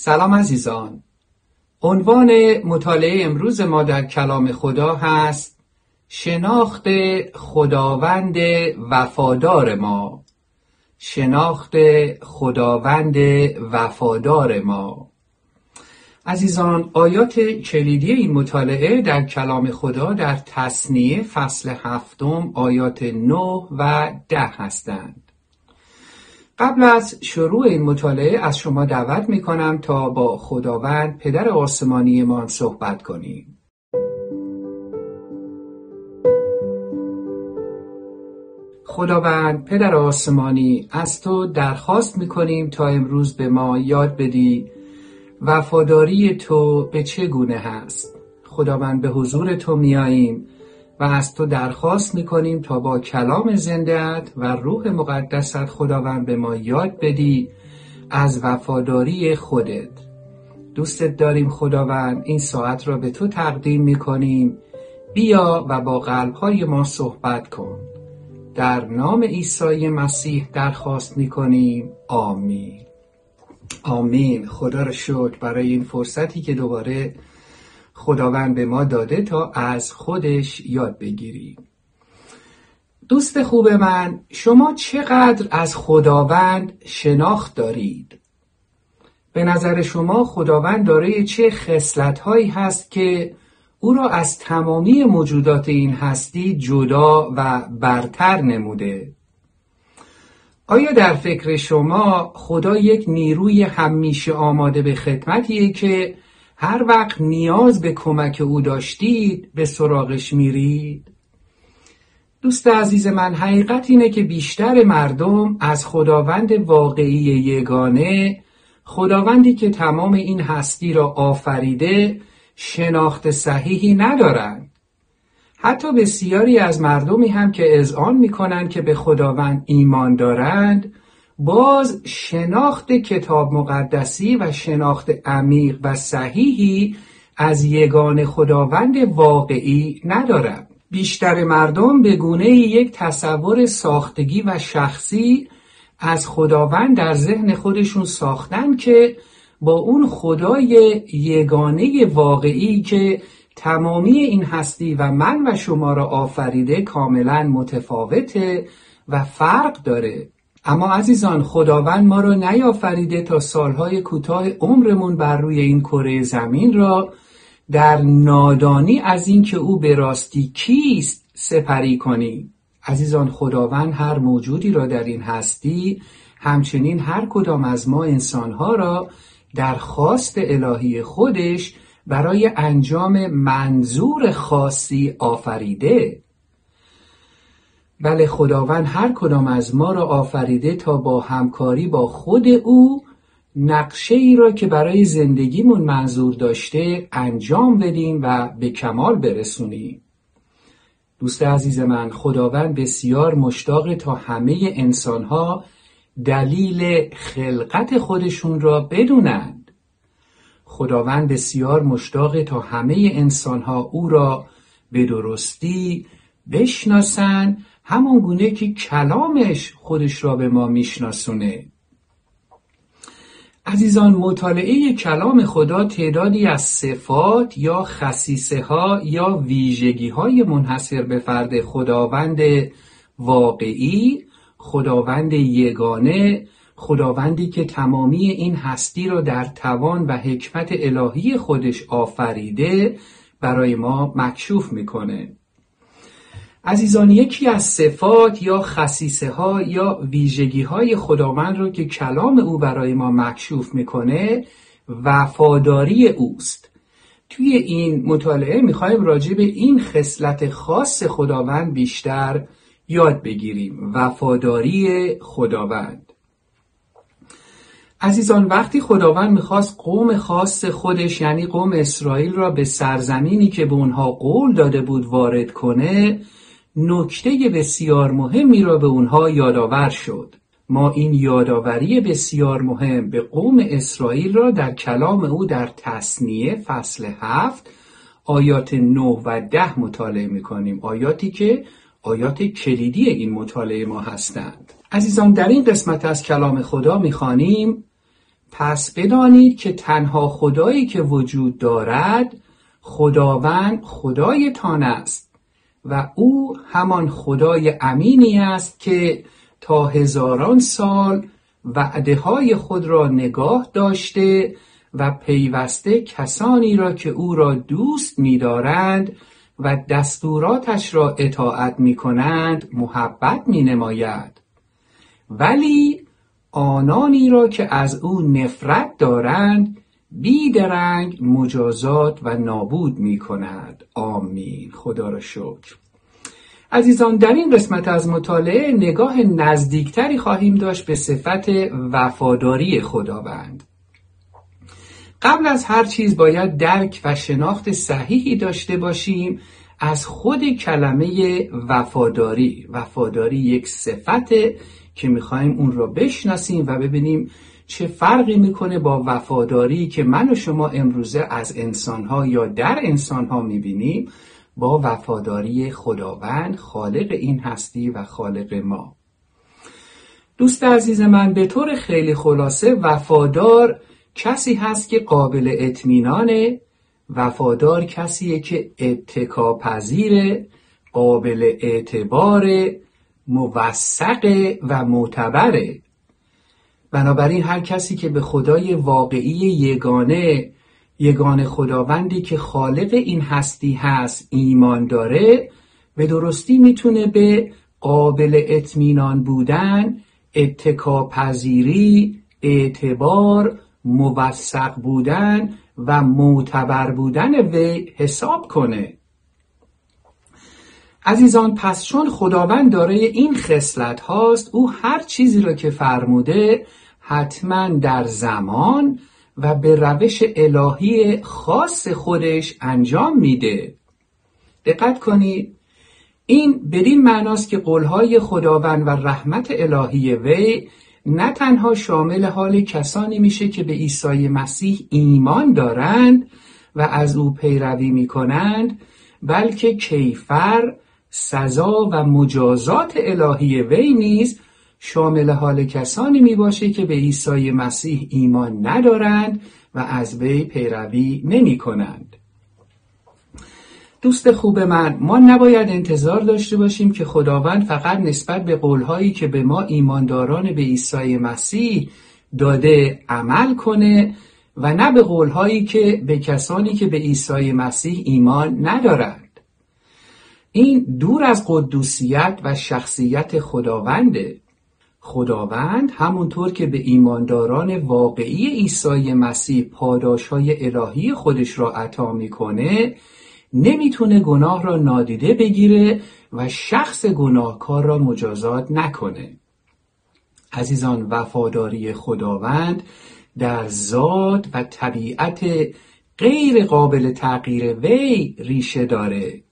سلام عزیزان. عنوان مطالعه امروز ما در کلام خدا هست شناخت خداوند وفادار ما. شناخت خداوند وفادار ما. عزیزان آیات کلیدی این مطالعه در کلام خدا در تصنیه فصل هفتم آیات 9 و ده هستند قبل از شروع این مطالعه از شما دعوت می کنم تا با خداوند پدر آسمانیمان صحبت کنیم. خداوند پدر آسمانی از تو درخواست می کنیم تا امروز به ما یاد بدی وفاداری تو به چه گونه هست؟ خداوند به حضور تو میاییم و از تو درخواست می‌کنیم تا با کلام زندهت و روح مقدست خداوند به ما یاد بدی از وفاداری خودت. دوستت داریم خداوند این ساعت را به تو تقدیم می‌کنیم. بیا و با قلبهای ما صحبت کن. در نام عیسی مسیح درخواست می‌کنیم. آمین. آمین. خدا را شکر. برای این فرصتی که دوباره خداوند به ما داده تا از خودش یاد بگیریم دوست خوب من شما چقدر از خداوند شناخت دارید؟ به نظر شما خداوند دارای چه خصلت هایی هست که او را از تمامی موجودات این هستی جدا و برتر نموده؟ آیا در فکر شما خدا یک نیروی همیشه آماده به خدمتیه که هر وقت نیاز به کمک او داشتید به سراغش میرید؟ دوست عزیز من حقیقت اینه که بیشتر مردم از خداوند واقعی یگانه خداوندی که تمام این هستی را آفریده شناخت صحیحی ندارند. حتی بسیاری از مردمی هم که اذعان می‌کنند که به خداوند ایمان دارند باز شناخت کتاب مقدسی و شناخت عمیق و صحیحی از یگان خداوند واقعی ندارد. بیشتر مردم به گونه یک تصور ساختگی و شخصی از خداوند در ذهن خودشون ساختن که با اون خدای یگانه واقعی که تمامی این هستی و من و شما را آفریده کاملا متفاوته و فرق داره. اما عزیزان خداوند ما را نیافریده تا سالهای کوتاه عمرمون بر روی این کره زمین را در نادانی از اینکه او به راستی کیست سپری کنیم عزیزان خداوند هر موجودی را در این هستی همچنین هر کدام از ما انسانها را در خواست الهی خودش برای انجام منظور خاصی آفریده. بله خداوند هر کدام از ما را آفریده تا با همکاری با خود او نقشه ای را که برای زندگیمون منظور داشته انجام بدیم و به کمال برسونیم. دوست عزیز من خداوند بسیار مشتاق تا همه انسانها دلیل خلقت خودشون را بدونند خداوند بسیار مشتاق تا همه انسانها او را به درستی بشناسند. همون گونه که کلامش خودش را به ما میشناسونه. عزیزان مطالعه کلام خدا تعدادی از صفات یا خصیصه ها یا ویژگی های منحصر به فرد خداوند واقعی خداوند یگانه خداوندی که تمامی این هستی را در توان و حکمت الهی خودش آفریده برای ما مکشوف می‌کنه. عزیزان یکی از صفات یا خصیصه ها یا ویژگی های خداوند رو که کلام او برای ما مکشوف می‌کنه وفاداری اوست. توی این مطالعه می‌خوایم راجع به این خصلت خاص خداوند بیشتر یاد بگیریم. وفاداری خداوند. عزیزان وقتی خداوند می‌خواست قوم خاص خودش یعنی قوم اسرائیل را به سرزمینی که به اونها قول داده بود وارد کنه نکته بسیار مهمی را به اونها یادآور شد. ما این یادآوری بسیار مهم به قوم اسرائیل را در کلام او در تصنیه فصل هفت آیات 9 و ده مطالعه می‌کنیم. آیاتی که آیات کلیدی این مطالعه ما هستند. عزیزان در این قسمت از کلام خدا می‌خوانیم پس بدانید که تنها خدایی که وجود دارد خداوند خدایتان است و او همان خدای امینی است که تا هزاران سال وعده های خود را نگاه داشته و پیوسته کسانی را که او را دوست می‌دارند و دستوراتش را اطاعت می کنند محبت می نماید ولی آنانی را که از او نفرت دارند بیدرنگ مجازات و نابود می کند آمین. خدا را شکر. عزیزان در این قسمت از مطالعه نگاه نزدیکتری خواهیم داشت به صفت وفاداری خداوند. قبل از هر چیز باید درک و شناخت صحیحی داشته باشیم از خود کلمه وفاداری. وفاداری یک صفته که می‌خوایم اون را بشناسیم و ببینیم چه فرقی می‌کنه با وفاداری که من و شما امروزه از انسانها یا در انسانها می‌بینیم با وفاداری خداوند خالق این هستی و خالق ما. دوست عزیز من به طور خیلی خلاصه وفادار کسی هست که قابل اطمینانه وفادار کسیه که اتکا پذیره قابل اعتبار موثق و معتبره بنابراین هر کسی که به خدای واقعی یگانه یگانه خداوندی که خالق این هستی هست ایمان داره به درستی می‌تونه به قابل اطمینان بودن اتکا پذیری اعتبار موثق بودن و معتبر بودن وی حساب کنه. عزیزان پس چون خداوند دارای این خصلت هاست او هر چیزی را که فرموده حتما در زمان و به روش الهی خاص خودش انجام میده. دقت کنید. این بدین معناست که قولهای خداوند و رحمت الهی وی نه تنها شامل حال کسانی میشه که به عیسی مسیح ایمان دارند و از او پیروی می‌کنند بلکه کیفر سزا و مجازات الهی وی نیز شامل حال کسانی می باشه که به عیسی مسیح ایمان ندارند و از وی پیروی نمی کنند. دوست خوب من ما نباید انتظار داشته باشیم که خداوند فقط نسبت به قولهایی که به ما ایمانداران به عیسی مسیح داده عمل کنه و نه به قولهایی که به کسانی که به عیسی مسیح ایمان ندارند این دور از قدوسیت و شخصیت خداونده خداوند همونطور که به ایمانداران واقعی عیسی مسیح پاداش های الهی خودش را عطا می‌کنه نمی‌تونه گناه را نادیده بگیره و شخص گناهکار را مجازات نکنه. عزیزان وفاداری خداوند در ذات و طبیعت غیر قابل تغییر وی ریشه داره.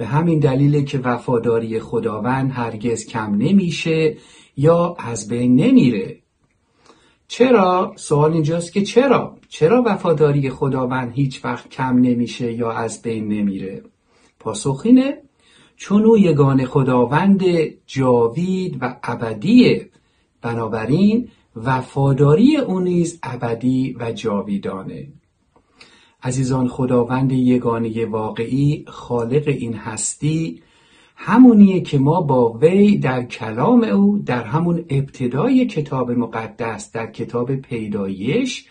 به همین دلیل که وفاداری خداوند هرگز کم نمیشه یا از بین نمیره چرا؟ سوال اینجاست که چرا؟ چرا وفاداری خداوند هیچ وقت کم نمیشه یا از بین نمیره؟ پاسخ اینه چون او یگان خداوند جاوید و ابدیه بنابراین وفاداری او نیز ابدی و جاویدانه عزیزان خداوند یگانه واقعی خالق این هستی همونیه که ما با وی در کلام او در همون ابتدای کتاب مقدس در کتاب پیدایش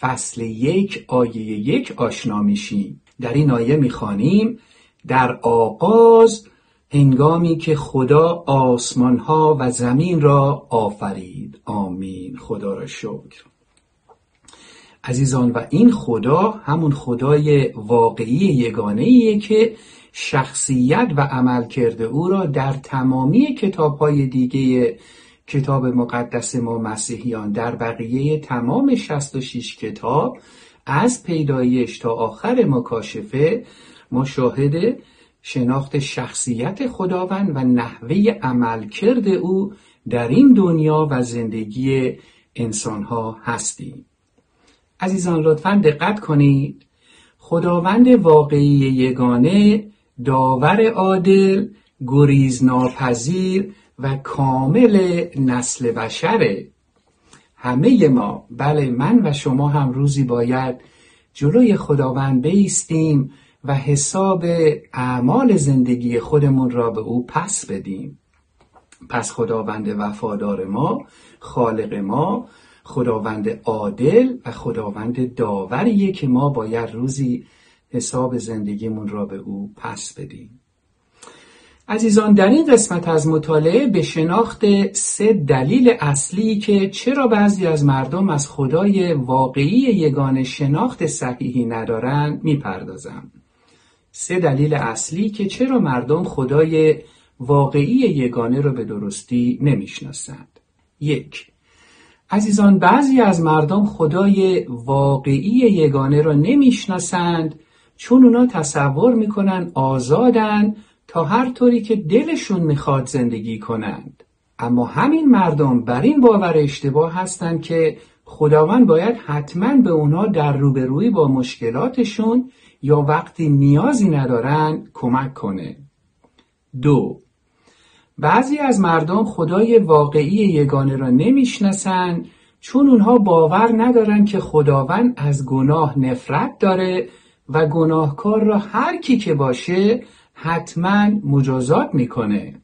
فصل یک آیه یک آشنا میشیم. در این آیه می‌خوانیم در آغاز هنگامی که خدا آسمان ها و زمین را آفرید. آمین. خدا را شکر. عزیزان و این خدا همون خدای واقعی یگانه ایه که شخصیت و عمل کرده او را در تمامی کتاب های دیگه کتاب مقدس ما مسیحیان در بقیه تمام 66 کتاب از پیدایش تا آخر مکاشفه ما شاهد شناخت شخصیت خداوند و نحوه عملکرد او در این دنیا و زندگی انسانها هستیم. عزیزان لطفا دقت کنید. خداوند واقعی یگانه داور عادل گریزناپذیر و کامل نسل بشره. همه ما بله من و شما هم روزی باید جلوی خداوند بیستیم و حساب اعمال زندگی خودمون را به او پس بدیم. پس خداوند وفادار ما خالق ما خداوند عادل و خداوند داوریه که ما باید روزی حساب زندگیمون را به او پس بدیم. عزیزان در این قسمت از مطالعه به شناخت سه دلیل اصلی که چرا بعضی از مردم از خدای واقعی یگان شناخت صحیحی ندارند می‌پردازم. سه دلیل اصلی که چرا مردم خدای واقعی یگانه را به درستی نمی‌شناسند. یک عزیزان بعضی از مردم خدای واقعی یگانه را نمی‌شناسند چون اونا تصور می‌کنن آزادن تا هر طوری که دلشون می‌خواد زندگی کنند. اما همین مردم بر این باور اشتباه هستند که خداوند باید حتما به اونا در روبرویی با مشکلاتشون یا وقتی نیازی ندارن کمک کنه. دو بعضی از مردم خدای واقعی یگانه را نمی‌شناسند چون اونها باور ندارن که خداوند از گناه نفرت داره و گناهکار را هر کی که باشه حتما مجازات می‌کنه.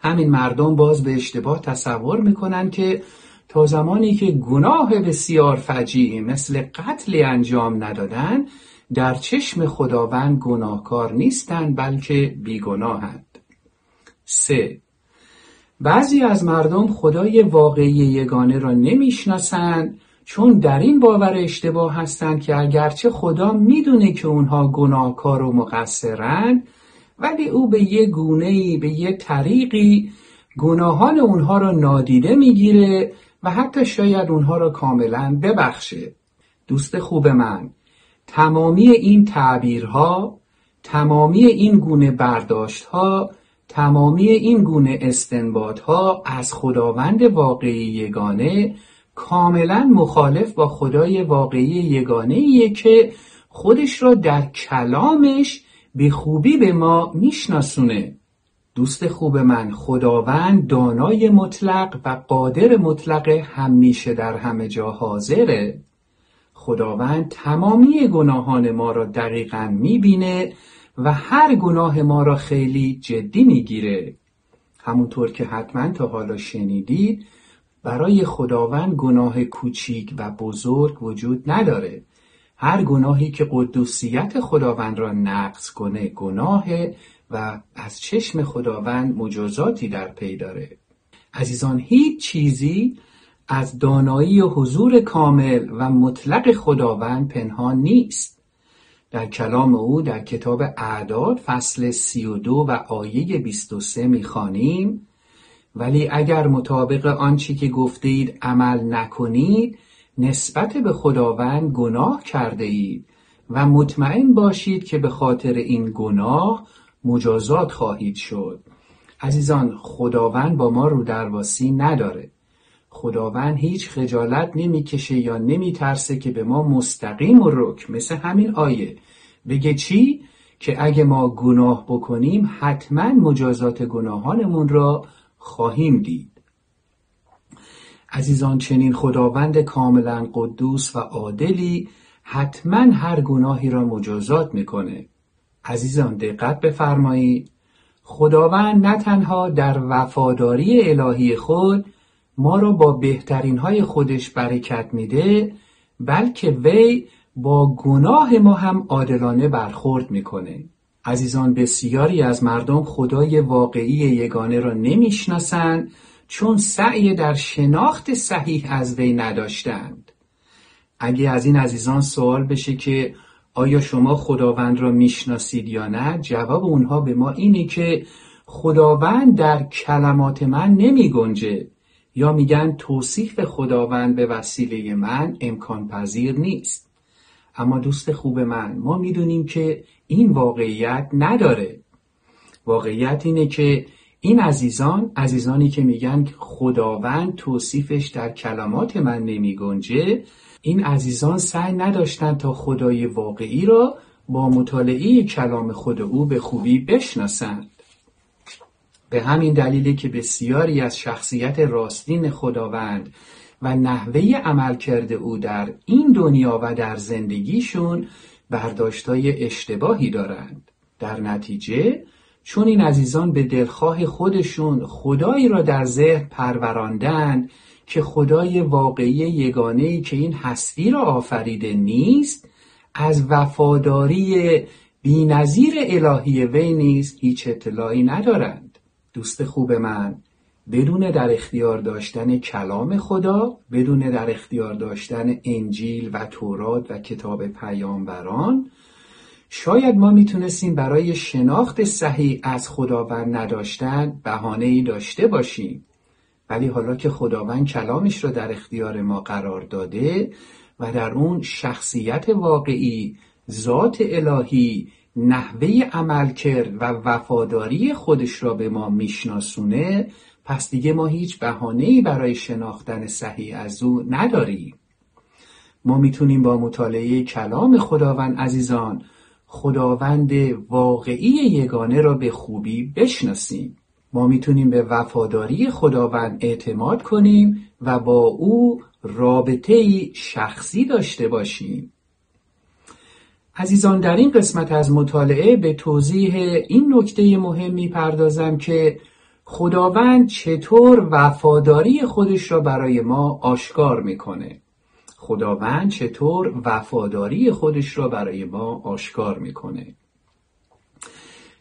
همین مردم باز به اشتباه تصور می‌کنن که تا زمانی که گناه بسیار فجیعی مثل قتلی انجام ندادن در چشم خداوند گناهکار نیستند بلکه بیگناهند سه. بعضی از مردم خدای واقعی یگانه را نمی‌شناسند چون در این باور اشتباه هستند که اگرچه خدا می‌دونه که اونها گناهکار و مقصرند ولی او به یه گونه به یه طریقی گناهان اونها را نادیده می‌گیره و حتی شاید اونها را کاملا ببخشه. دوست خوب من تمامی این تعبیرها تمامی این گونه برداشتها تمامی این گونه استنباطها از خداوند واقعی یگانه کاملا مخالف با خدای واقعی یگانه ایه که خودش را در کلامش به خوبی به ما میشناسونه. دوست خوب من خداوند دانای مطلق و قادر مطلق همیشه در همه جا حاضره. خداوند تمامی گناهان ما را دقیقا می‌بینه و هر گناه ما را خیلی جدی می‌گیره. همونطور که حتما تا حالا شنیدید برای خداوند گناه کوچیک و بزرگ وجود نداره. هر گناهی که قدوسیت خداوند را نقض کنه گناهه و از چشم خداوند مجازاتی در پی داره. عزیزان هیچ چیزی از دانایی و حضور کامل و مطلق خداوند پنهان نیست. در کلام او در کتاب اعداد فصل 32 و آیه 23 می‌خوانیم ولی اگر مطابق آنچه که گفتید عمل نکنید نسبت به خداوند گناه کرده اید و مطمئن باشید که به خاطر این گناه مجازات خواهید شد. عزیزان خداوند با ما رو درواسی نداره. خداوند هیچ خجالت نمی‌کشه یا نمیترسه که به ما مستقیم و رک مثل همین آیه. بگه چی؟ که اگه ما گناه بکنیم حتما مجازات گناهانمون را خواهیم دید. عزیزان چنین خداوند کاملا قدوس و عادلی حتما هر گناهی را مجازات می‌کنه. عزیزان دقت بفرمایید. خداوند نه تنها در وفاداری الهی خود ما را با بهترین های خودش برکت میده بلکه وی با گناه ما هم عادلانه برخورد می‌کنه. عزیزان بسیاری از مردم خدای واقعی یگانه را نمی‌شناسند چون سعی در شناخت صحیح از وی نداشتند. اگه از این عزیزان سوال بشه که آیا شما خداوند را می‌شناسید یا نه جواب اونها به ما اینه که خداوند در کلمات من نمی گنجه یا میگن توصیف خداوند به وسیله من امکان پذیر نیست. اما دوست خوب من ما می‌دونیم که این واقعیت نداره. واقعیت اینه که این عزیزان عزیزانی که میگن خداوند توصیفش در کلمات من نمی گنجه این عزیزان سعی نداشتند تا خدای واقعی را با مطالعه کلام خود او به خوبی بشناسند به همین دلیلی که بسیاری از شخصیت راستین خداوند و نحوه عمل کرده او در این دنیا و در زندگیشون برداشتای اشتباهی دارند. در نتیجه چون این عزیزان به دلخواه خودشون خدایی را در ذهن پروراندند که خدای واقعی یگانه که این هستی را آفریده نیست از وفاداری بینظیر الهی وی نیز هیچ اطلاعی ندارند. دوست خوب من. بدون در اختیار داشتن کلام خدا بدون در اختیار داشتن انجیل و تورات و کتاب پیامبران شاید ما می‌تونستیم برای شناخت صحیح از خداوند نداشتن بهانه ای داشته باشیم. ولی حالا که خداوند کلامش را در اختیار ما قرار داده و در اون شخصیت واقعی ذات الهی نحوه عملکرد و وفاداری خودش را به ما میشناسونه پس دیگه ما هیچ بهانه‌ای برای شناختن صحیح از او نداریم. ما می‌تونیم با مطالعه کلام خداوند عزیزان خداوند واقعی یگانه را به خوبی بشناسیم. ما می‌تونیم به وفاداری خداوند اعتماد کنیم و با او رابطه شخصی داشته باشیم. عزیزان در این قسمت از مطالعه به توضیح این نکته مهم می‌پردازم که خداوند چطور وفاداری خودش را برای ما آشکار می‌کنه. خداوند چطور وفاداری خودش را برای ما آشکار می‌کنه.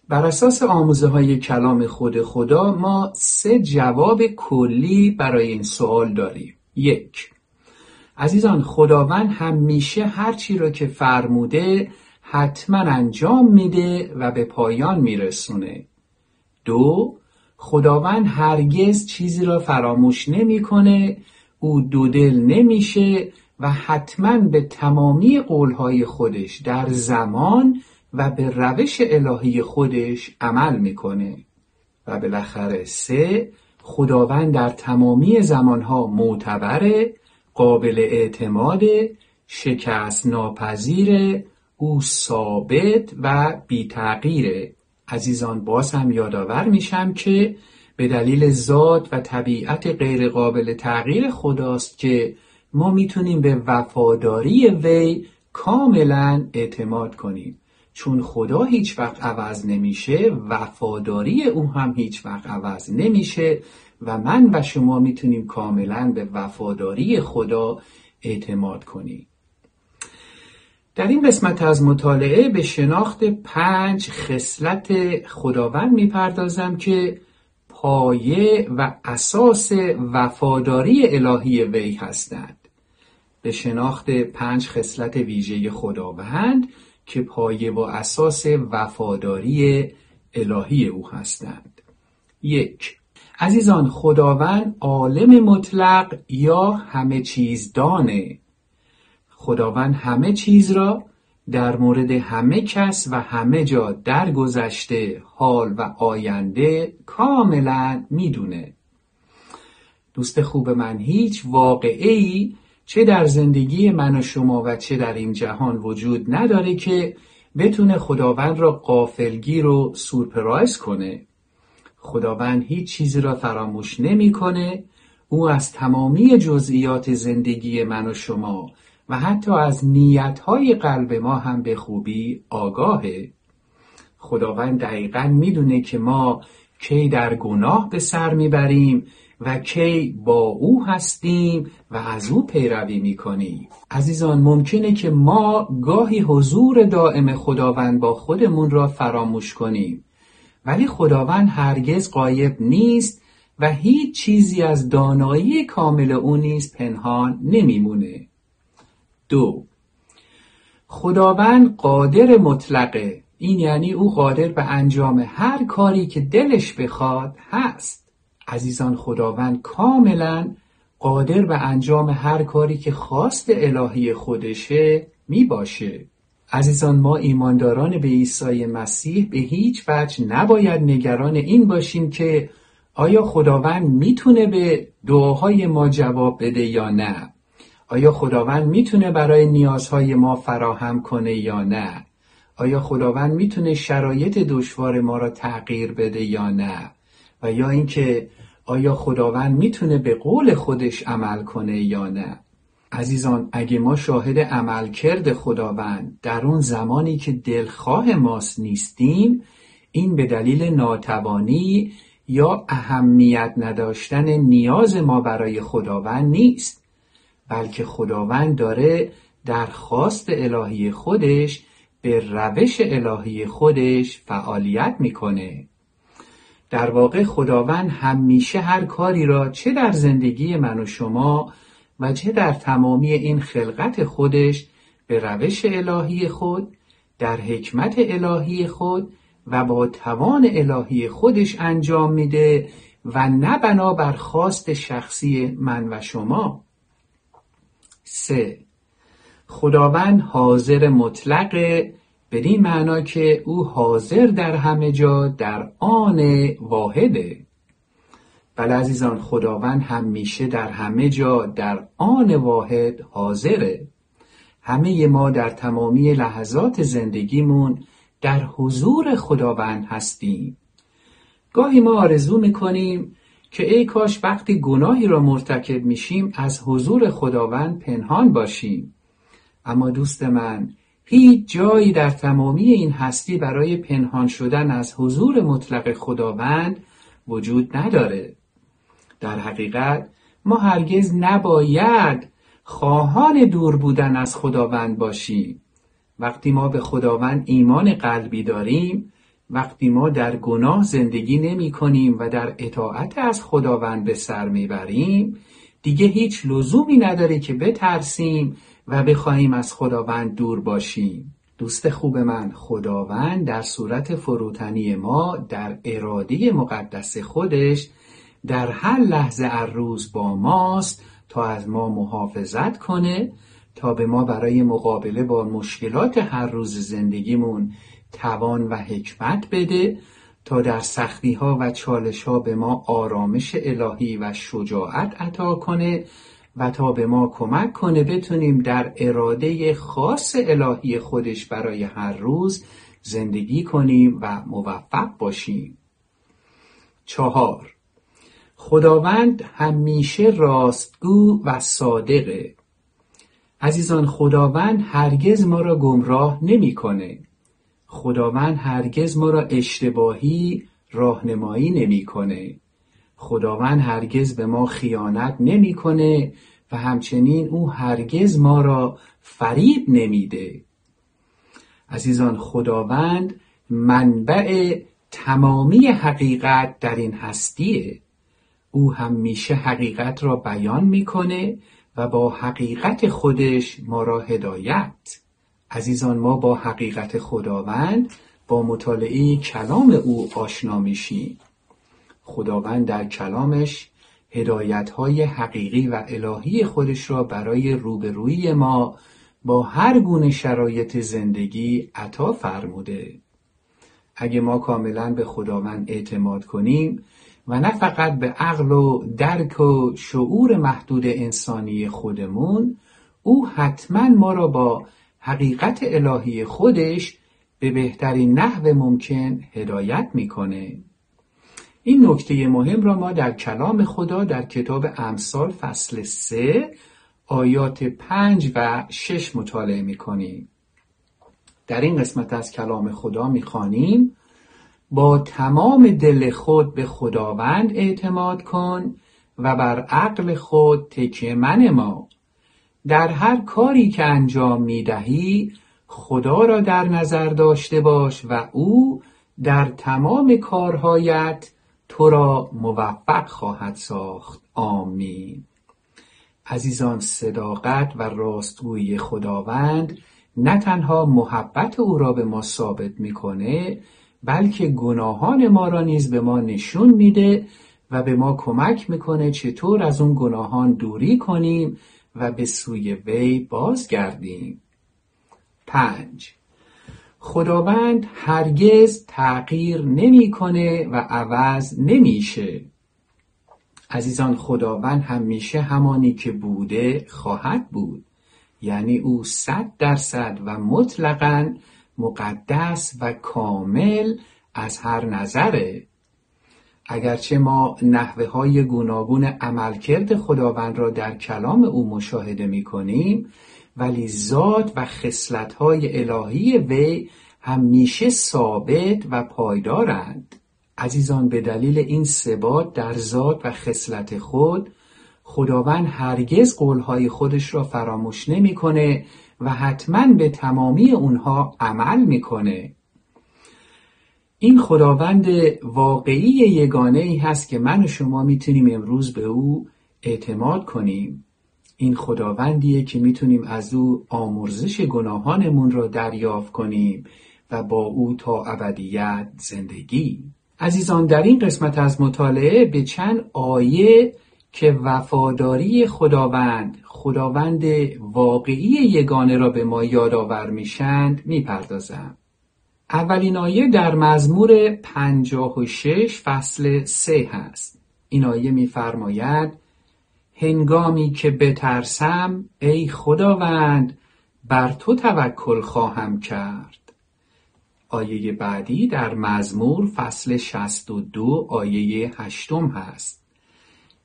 بر اساس آموزه های کلام خود خدا ما سه جواب کلی برای این سوال داریم. یک عزیزان خداوند همیشه هرچی را که فرموده حتما انجام میده و به پایان میرسونه. دو خداوند هرگز چیزی را فراموش نمی‌کنه او دودل نمیشه و حتما به تمامی قولهای خودش در زمان و به روش الهی خودش عمل می‌کنه. و بالاخره سه خداوند در تمامی زمانها معتبره قابل اعتماد شکست ناپذیر او ثابت و بی تغییره عزیزان باز هم یادآور میشم که به دلیل ذات و طبیعت غیرقابل تغییر خداست که ما می‌تونیم به وفاداری وی کاملا اعتماد کنیم. چون خدا هیچ وقت عوض نمیشه وفاداری او هم هیچ وقت عوض نمیشه و من و شما می‌تونیم کاملا به وفاداری خدا اعتماد کنیم. در این قسمت از مطالعه به شناخت پنج خصلت خداوند می‌پردازم که پایه و اساس وفاداری الهی وی هستند. به شناخت پنج خصلت ویژه خداوند که پایه و اساس وفاداری الهی او هستند. یک عزیزان خداوند عالم مطلق یا همه چیز دانه. خداوند همه چیز را در مورد همه کس و همه جا در گذشته حال و آینده کاملا می‌دونه. دوست خوب من هیچ واقعی چه در زندگی من و شما و چه در این جهان وجود نداره که بتونه خداوند را قافلگیر و سورپرایز کنه. خداوند هیچ چیزی را فراموش نمی‌کنه. او از تمامی جزئیات زندگی من و شما و حتی از نیتهای قلب ما هم به خوبی آگاهه. خداوند دقیقا می‌دونه که ما کی در گناه به سر می‌بریم و کی با او هستیم و از او پیروی می‌کنیم. عزیزان ممکنه که ما گاهی حضور دائم خداوند با خودمون را فراموش کنیم. ولی خداوند هرگز قایب نیست و هیچ چیزی از دانایی کامل او نیز پنهان نمیمونه. دو خداوند قادر مطلقه. این یعنی او قادر به انجام هر کاری که دلش بخواد هست. عزیزان خداوند کاملا قادر به انجام هر کاری که خواست الهی خودشه می باشه عزیزان ما ایمانداران به عیسی مسیح به هیچ وجه نباید نگران این باشیم که آیا خداوند می‌تونه به دعاهای ما جواب بده یا نه؟ آیا خداوند می‌تونه برای نیازهای ما فراهم کنه یا نه؟ آیا خداوند می‌تونه شرایط دشوار ما را تغییر بده یا نه؟ و یا اینکه آیا خداوند می‌تونه به قول خودش عمل کنه یا نه؟ عزیزان اگه ما شاهد عملکرد خداوند در اون زمانی که دلخواه ماست نیستیم این به دلیل ناتوانی یا اهمیت نداشتن نیاز ما برای خداوند نیست بلکه خداوند داره درخواست الهی خودش به روش الهی خودش فعالیت می‌کنه. در واقع خداوند همیشه هر کاری را چه در زندگی من و شما چه در تمامی این خلقت خودش به روش الهی خود در حکمت الهی خود و با توان الهی خودش انجام میده و نه بنا بر خواست شخصی من و شما. سه. خداوند حاضر مطلقه بدین معنا که او حاضر در همه جا در آن واحده بله عزیزان خداوند همیشه در همه جا در آن واحد حاضره. همه ما در تمامی لحظات زندگیمون در حضور خداوند هستیم. گاهی ما آرزو می‌کنیم که ای کاش وقتی گناهی را مرتکب میشیم از حضور خداوند پنهان باشیم. اما دوست من هیچ جایی در تمامی این هستی برای پنهان شدن از حضور مطلق خداوند وجود نداره. در حقیقت ما هرگز نباید خواهان دور بودن از خداوند باشیم. وقتی ما به خداوند ایمان قلبی داریم وقتی ما در گناه زندگی نمی کنیم و در اطاعت از خداوند به سر می‌بریم دیگه هیچ لزومی نداره که بترسیم و بخواهیم از خداوند دور باشیم. دوست خوب من خداوند در صورت فروتنی ما در اراده مقدس خودش در هر لحظه هر روز با ماست تا از ما محافظت کنه تا به ما برای مقابله با مشکلات هر روز زندگیمون توان و حکمت بده تا در سختی ها و چالش ها به ما آرامش الهی و شجاعت عطا کنه و تا به ما کمک کنه بتونیم در اراده خاص الهی خودش برای هر روز زندگی کنیم و موفق باشیم. چهار خداوند همیشه راستگو و صادقه عزیزان خداوند هرگز ما را گمراه نمی‌کنه. خداوند هرگز ما را اشتباهی راهنمایی نمی‌کنه. خداوند هرگز به ما خیانت نمی‌کنه و همچنین او هرگز ما را فریب نمیده عزیزان خداوند منبع تمامی حقیقت در این هستیه او همیشه حقیقت را بیان می‌کنه و با حقیقت خودش ما را هدایت. عزیزان ما با حقیقت خداوند با مطالعه کلام او آشنا میشیم. خداوند در کلامش هدایت های حقیقی و الهی خودش را برای روبرویی ما با هر گونه شرایط زندگی عطا فرموده. اگه ما کاملا به خداوند اعتماد کنیم و نه فقط به عقل و درک و شعور محدود انسانی خودمون او حتما ما را با حقیقت الهی خودش به بهترین نحو ممکن هدایت می‌کنه این نکته مهم را ما در کلام خدا در کتاب امثال فصل سه آیات پنج و شش مطالعه می کنیم. در این قسمت از کلام خدا می خانیم با تمام دل خود به خداوند اعتماد کن و بر عقل خود تکیه من ما در هر کاری که انجام می دهی خدا را در نظر داشته باش و او در تمام کارهایت تو را موفق خواهد ساخت. آمین. عزیزان صداقت و راستگویی خداوند نه تنها محبت او را به ما ثابت می‌کنه بلکه گناهان ما را نیز به ما نشون میده و به ما کمک می‌کنه چطور از اون گناهان دوری کنیم و به سوی وی بازگردیم. پنج. خداوند هرگز تغییر نمی‌کنه و عوض نمیشه. عزیزان خداوند همیشه همانی که بوده خواهد بود. یعنی او صد درصد و مطلقا مقدس و کامل از هر نظره. اگرچه ما نحوه های گوناگون عملکرد خداوند را در کلام او مشاهده می کنیم ولی ذات و خصلت های الهی وی همیشه ثابت و پایدارند. عزیزان به دلیل این ثبات در ذات و خصلت خود خداوند هرگز قولهای خودش را فراموش نمی‌کنه و حتما به تمامی اونها عمل می‌کنه. این خداوند واقعی یگانه ای هست که من و شما می‌تونیم امروز به او اعتماد کنیم. این خداوندیه که می‌تونیم از او آمرزش گناهانمون را دریافت کنیم و با او تا ابدیت زندگی. عزیزان در این قسمت از مطالعه به چند آیه که وفاداری خداوند خداوند واقعی یگانه را به ما یادآور میشند می‌پردازم. اولین آیه در مزمور پنجاه و شش فصل سه هست. این آیه میفرماید هنگامی که بترسم ای خداوند بر تو توکل خواهم کرد. آیه بعدی در مزمور فصل شست و دو آیه هشتم هست.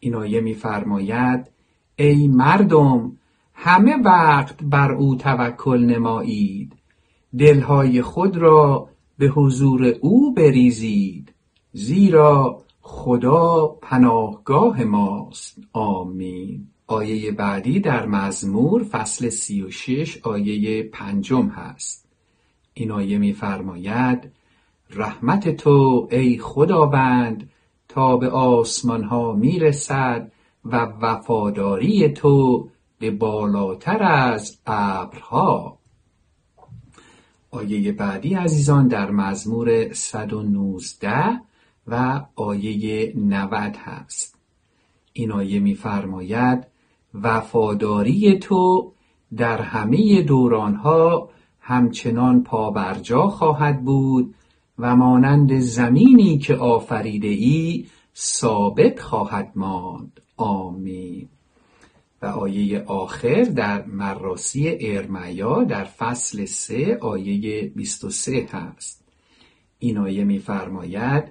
این آیه میفرماید ای مردم همه وقت بر او توکل نمایید. دلهای خود را به حضور او بریزید زیرا خدا پناهگاه ماست. آمین. آیه بعدی در مزمور فصل سی و شش آیه پنجم هست. این آیه میفرماید رحمت تو ای خداوند به آسمان ها می‌رسد و وفاداری تو به بالاتر از ابرها. آیه بعدی عزیزان در مزمور 119 و آیه 90 هست. این آیه میفرماید وفاداری تو در همه دورانها همچنان پابرجا خواهد بود و مانند زمینی که آفریده ای ثابت خواهد ماند. آمین. و آیه آخر در مراسی ارمیا در فصل سه آیه 23 هست. این آیه میفرماید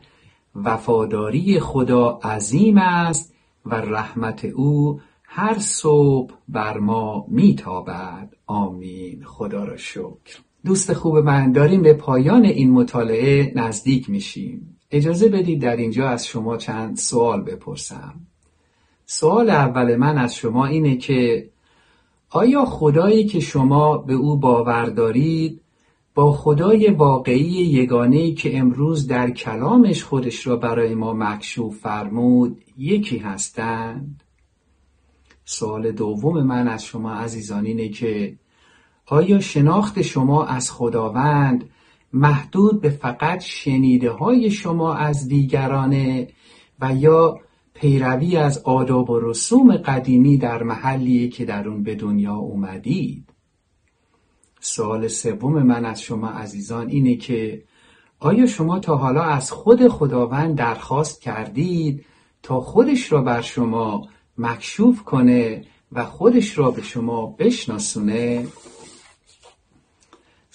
وفاداری خدا عظیم است و رحمت او هر صبح بر ما میتابد. آمین. خدا را شکر. دوست خوب من داریم به پایان این مطالعه نزدیک میشیم اجازه بدید در اینجا از شما چند سوال بپرسم سوال اول من از شما اینه که آیا خدایی که شما به او باور دارید با خدای واقعی یگانه که امروز در کلامش خودش را برای ما مکشوف فرمود یکی هستند؟ سوال دوم من از شما عزیزان اینه که آیا شناخت شما از خداوند محدود به فقط شنیده های شما از دیگرانه و یا پیروی از آداب و رسوم قدیمی در محلی که در اون به دنیا اومدید؟ سوال سوم من از شما عزیزان اینه که آیا شما تا حالا از خود خداوند درخواست کردید تا خودش را بر شما مکشوف کنه و خودش را به شما بشناسونه؟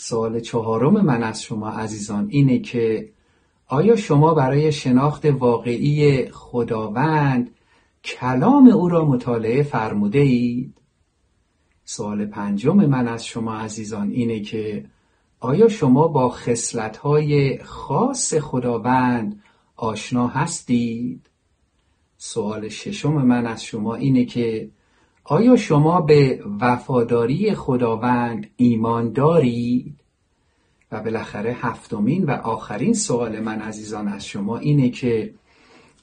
سوال چهارم من از شما عزیزان اینه که آیا شما برای شناخت واقعی خداوند کلام او را مطالعه فرموده اید؟ سوال پنجم من از شما عزیزان اینه که آیا شما با خصلت‌های خاص خداوند آشنا هستید؟ سوال ششم من از شما اینه که آیا شما به وفاداری خداوند ایمان دارید؟ و بالاخره هفتمین و آخرین سوال من عزیزان از شما اینه که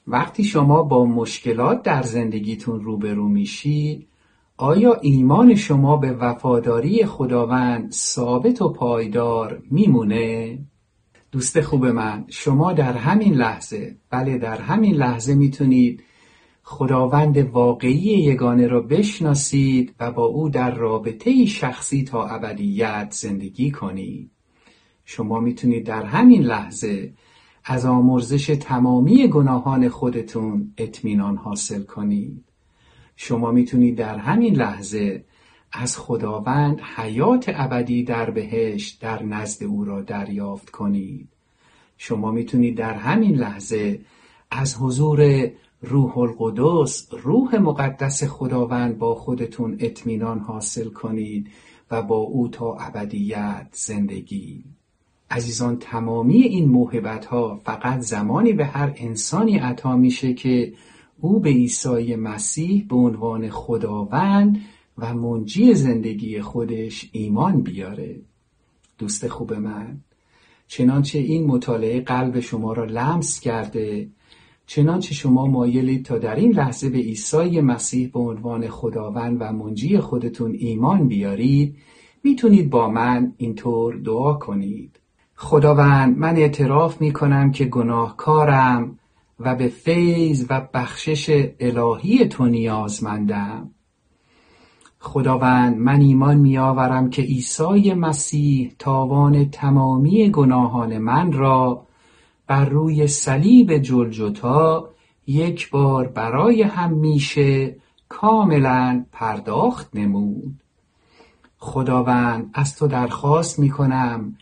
وقتی شما با مشکلات در زندگیتون روبرو میشید آیا ایمان شما به وفاداری خداوند ثابت و پایدار میمونه؟ دوست خوب من شما در همین لحظه بله در همین لحظه می‌تونید خداوند واقعی یگانه را بشناسید و با او در رابطه شخصی تا ابدیت زندگی کنید. شما می‌تونید در همین لحظه از آمرزش تمامی گناهان خودتون اطمینان حاصل کنید. شما می‌تونید در همین لحظه از خداوند حیات ابدی در بهشت در نزد او را دریافت کنید. شما می‌تونید در همین لحظه از حضور روح القدس روح مقدس خداوند با خودتون اطمینان حاصل کنید و با او تا ابدیت زندگی. عزیزان تمامی این موهبت ها فقط زمانی به هر انسانی عطا میشه که او به عیسی مسیح به عنوان خداوند و منجی زندگی خودش ایمان بیاره. دوست خوب من چنانچه این مطالعه قلب شما را لمس کرده چنانچه شما مایلید تا در این لحظه به عیسی مسیح به عنوان خداوند و منجی خودتون ایمان بیارید می‌تونید با من اینطور دعا کنید. خداوند من اعتراف می‌کنم که گناهکارم و به فیض و بخشش الهی تو نیازمندم. خداوند من ایمان میآورم که عیسی مسیح تاوان تمامی گناهان من را بر روی صلیب جلجتا یک بار برای همیشه کاملا پرداخت نمود. خداوند از تو درخواست می کنم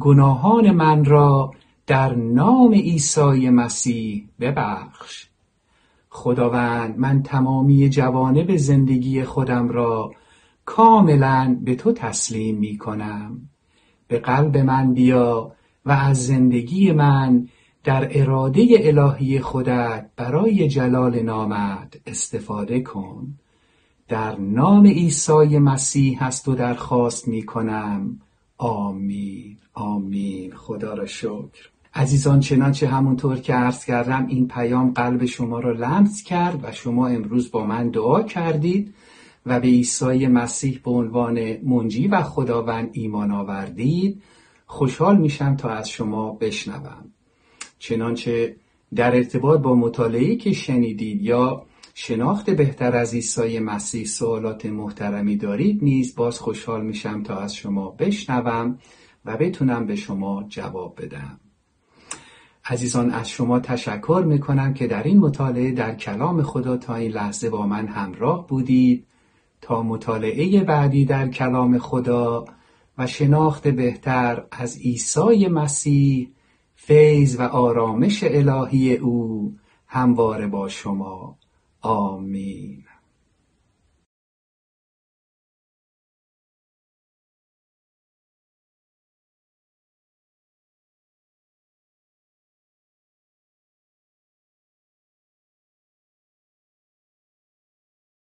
گناهان من را در نام عیسی مسیح ببخش. خداوند من تمامی جوانب زندگی خودم را کاملا به تو تسلیم می کنم به قلب من بیا و از زندگی من در اراده الهی خودت برای جلال نامت استفاده کن. در نام عیسی مسیح هست و درخواست می کنم. آمین. آمین. خدا را شکر. عزیزان چنانچه همونطور که عرض کردم این پیام قلب شما را لمس کرد و شما امروز با من دعا کردید و به عیسی مسیح به عنوان منجی و خداوند ایمان آوردید. خوشحال میشم تا از شما بشنوم. چنانچه در ارتباط با مطالعه که شنیدید یا شناخت بهتر از عیسی مسیح سوالات محترمی دارید نیز باز خوشحال میشم تا از شما بشنوم و بتونم به شما جواب بدم. عزیزان از شما تشکر می‌کنم که در این مطالعه در کلام خدا تا این لحظه با من همراه بودید. تا مطالعه بعدی در کلام خدا و شناخت بهتر از عیسی مسیح فیض و آرامش الهی او همواره با شما. آمین.